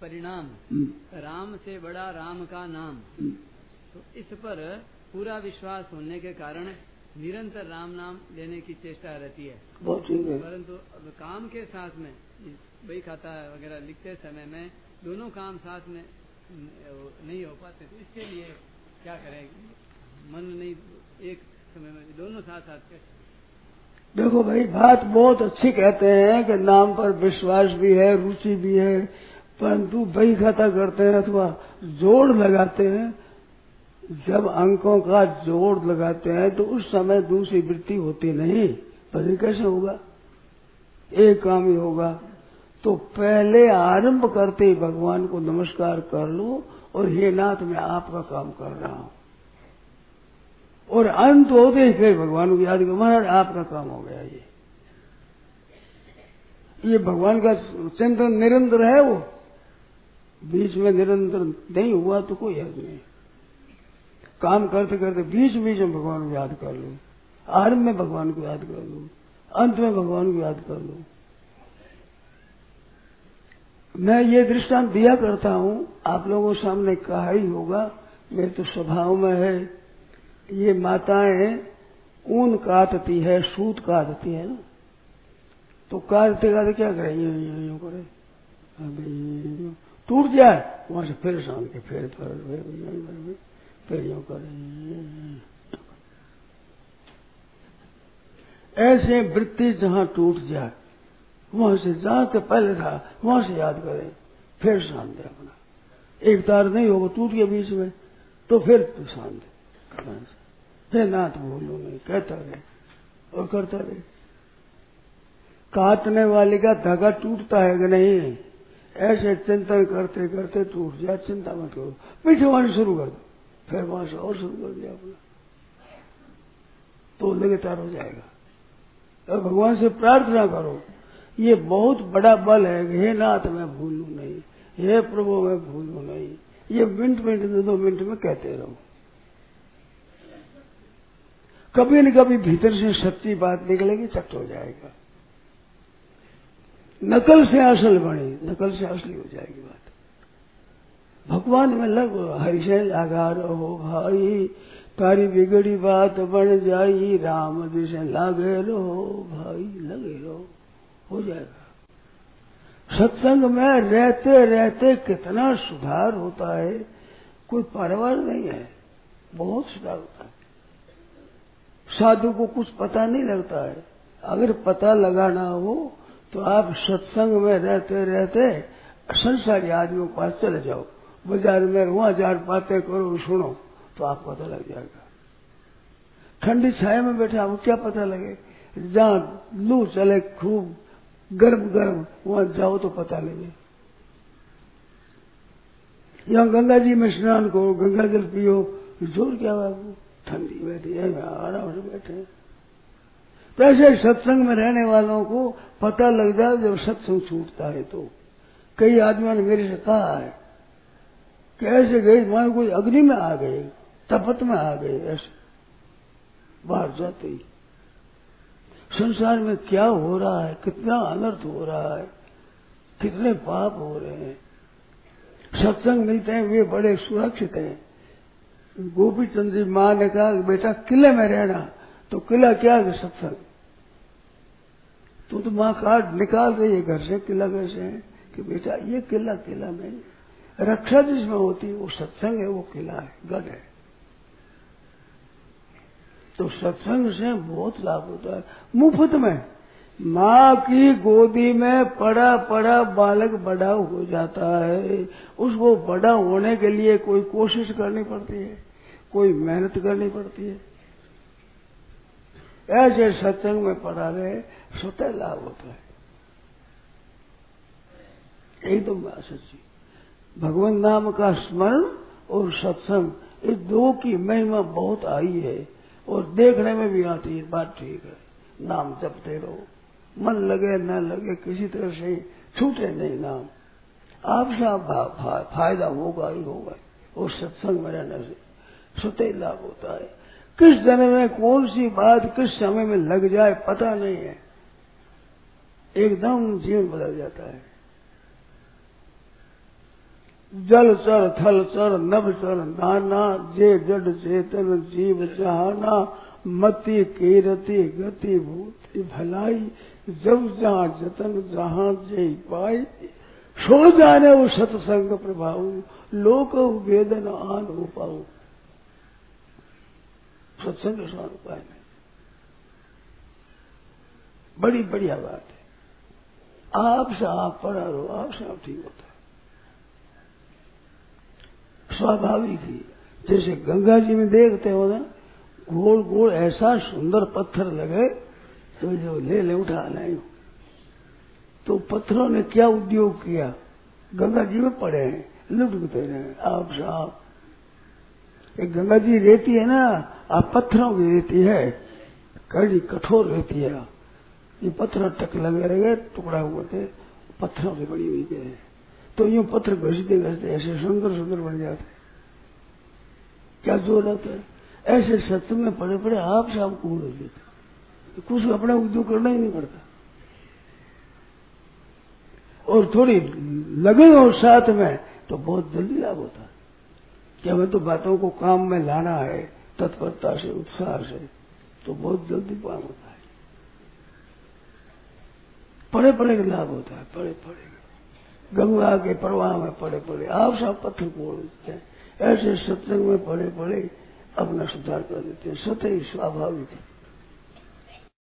परिणाम। हम्म, राम से बड़ा राम का नाम। हम्म। तो इस पर पूरा विश्वास होने के कारण निरंतर राम नाम लेने की चेष्टा रहती है। बहुत ठीक है। परंतु काम के साथ में बही खाता वगैरह लिखते समय में दोनों काम साथ में नहीं हो पाते तो इसके लिए क्या करें? मन नहीं एक समय में दोनों साथ साथ कैसे? देखो भाई बात बहुत अच्छी कहते हैं कि नाम पर विश्वास भी है रुचि भी है परंतु बही खाता करते हैं अथवा जोड़ लगाते हैं। जब अंकों का जोड़ लगाते हैं तो उस समय दूसरी वृत्ति होती नहीं। पर कैसे होगा? एक काम ही होगा। तो पहले आरंभ करते ही भगवान को नमस्कार कर लो और हे नाथ, मैं आपका काम कर रहा हूँ। और अंत होते ही फिर भगवान को याद करो, महाराज, आपका काम हो गया ये। ये भगवान का चिंतन निरंतर है वो। बीच में निरंतर नहीं हुआ तो कोई हर्ज नहीं। काम करते करते बीच बीच में भगवान को याद कर लो। आरंभ में भगवान को याद कर लो। अंत में भगवान को याद कर लो। मैं ये दृष्टांत दिया करता हूँ। आप लोगों सामने कहा ही होगा, मेरे तो स्वभाव में है। ये माताएँ ऊन काटती है, सूत काटती है ना। तो काटते काटते क्या करें? यूँ यूँ यूँ। टूट जाए, वहाँ से फिर के फिर फिर फिर फिर करे। ऐसे वृत्ति जहाँ टूट जाए, वहाँ से जहाँ से पहले था, वहाँ से याद करें, फिर शांत अपना। एक तार नहीं होगा, टूट गया बीच में तो फिर शांत हे नाथ भूलो नहीं, कहता रहे और करता रहे। काटने वाले का धागा टूटता है कि नहीं? ऐसे चिंतन करते करते तू उठ जाए चिंता मत करो। पीछे वहाँ शुरू कर दो। फिर वहाँ से और शुरू कर दिया अपना। तो लगातार हो जाएगा। और भगवान से प्रार्थना करो, ये बहुत बड़ा बल है हे नाथ, मैं भूलू नहीं। हे प्रभु, मैं भूलू नहीं। ये मिनट मिनट में दो मिनट में कहते रहो। कभी न कभी भीतर से सच्ची बात निकलेगी, चट हो जाएगा। नकल से असल बनी। नकल से असली हो जाएगी बात। भगवान में लग हरिशय लगा रहो भाई तारी बिगड़ी बात बन जाई, राम से लागे रहो भाई, लगे रहो, हो जाएगा। सत्संग में रहते रहते कितना सुधार होता है, कोई परवाह नहीं है, बहुत सुधार होता है। साधु को कुछ पता नहीं लगता है, अगर पता लगाना हो तो आप सत्संग में रहते रहते संसारी आदमियों के पास चले जाओ। बाज़ार में वहाँ चार बातें करो, सुनो तो आप पता लग जाएगा। ठंडी छाया में बैठे आपको क्या पता लगे? जहाँ लू चले, खूब गर्म गर्म, वहाँ जाओ तो पता लगे। यहाँ गंगा जी में स्नान करो, गंगा जल पियो, ज़ोर क्या बाबू ठंडी बैठी है, आराम से बैठे ऐसे सत्संग में रहने वालों को पता लग जाए जब सत्संग छूटता है तो। कई आदमियों ने मेरे से कहा है कि ऐसे गए, मानो कोई अग्नि में आ गए, तपत में आ गए, ऐसे। बाहर जाते ही। संसार में क्या हो रहा है, कितना अनर्थ हो रहा है, कितने पाप हो रहे हैं। सत्संग मिलते हैं, वे बड़े सुरक्षित हैं। गोपी चंद जी माँ ने कहा बेटा, किले में रहना तो किला क्या है सत्संग? तो तो माँ कार्ड निकाल रही है, घर से किला कैसे है कि बेटा, ये किला किला नहीं। रक्षा जिसमें होती है, वो सत्संग है, वो किला है, गढ़ है। तो सत्संग से बहुत लाभ होता है। मुफ़्त में। माँ की गोदी में पड़ा पड़ा बालक बड़ा हो जाता है। उसको बड़ा होने के लिए कोई कोशिश करनी पड़ती है, कोई मेहनत करनी पड़ती है। ऐसे सत्संग में पड़ा रहे स्वतः लाभ होता है। एकदम बात सच्ची। भगवान नाम का स्मरण और सत्संग इस दो की महिमा बहुत आई है और देखने में भी आती है, बात ठीक है। नाम जपते रहो। मन लगे, न लगे, किसी तरह से छूटे नहीं नाम। आपसे फ़ायदा होगा ही होगा, और सत्संग में रहने से। स्वतः लाभ होता है। किस जन्म में कौन सी बात किस समय में लग जाए पता नहीं है। एकदम जीवन बदल जाता है। जल चर, थल चर, नभ चर, नाना, जे, जड, चेतन, जीव जहाना मति, कीरति, गति, भूति, भलाई, जब जहाँ जतन, जहाँ जय पाई, सो जाने वो सत्संग प्रभाव, लोक वेदन आन पाओ सत्संग स्वान उपाय नहीं। बड़ी बढ़िया बात है। आपसे आप पढ़ा रहो आपसे आप ठीक होता है। स्वाभाविक ही, जैसे गंगा जी में देखते हो ना, गोल गोल ऐसा सुंदर पत्थर लगे तो जो ले ले, उठा लाए तो पत्थरों ने क्या उद्योग किया? गंगा जी में पड़े हैं लुटते रहे आप साहब एक गंगा जी रहती है ना आप पत्थरों की रहती है, कड़ी कठोर रहती है। ये पत्थर टक लगे रहे टुकड़ा हुए थे, पत्थरों से बड़ी हुई गए तो यूँ पत्थर घसते घसते ऐसे सुंदर सुंदर बन जाते। क्या ज़रूरत है? ऐसे सत्य में पड़े पड़े आप से कूड़ हो जाते। कुछ अपना उद्योग करना ही नहीं पड़ता। और थोड़ी लगे हो साथ में तो बहुत जल्दी लाभ होता। है कि हमें तो बातों को काम में लाना है? तत्परता से, उत्साह से तो बहुत जल्दी काम होता है। पड़े पड़े का लाभ होता है पड़े पड़े गंगा के प्रवाह में पड़े पड़े आप सब पत्थर को देते हैं। ऐसे सत्संग में पड़े पड़े अपना सुधार कर देते हैं। सत्य स्वाभाविक है।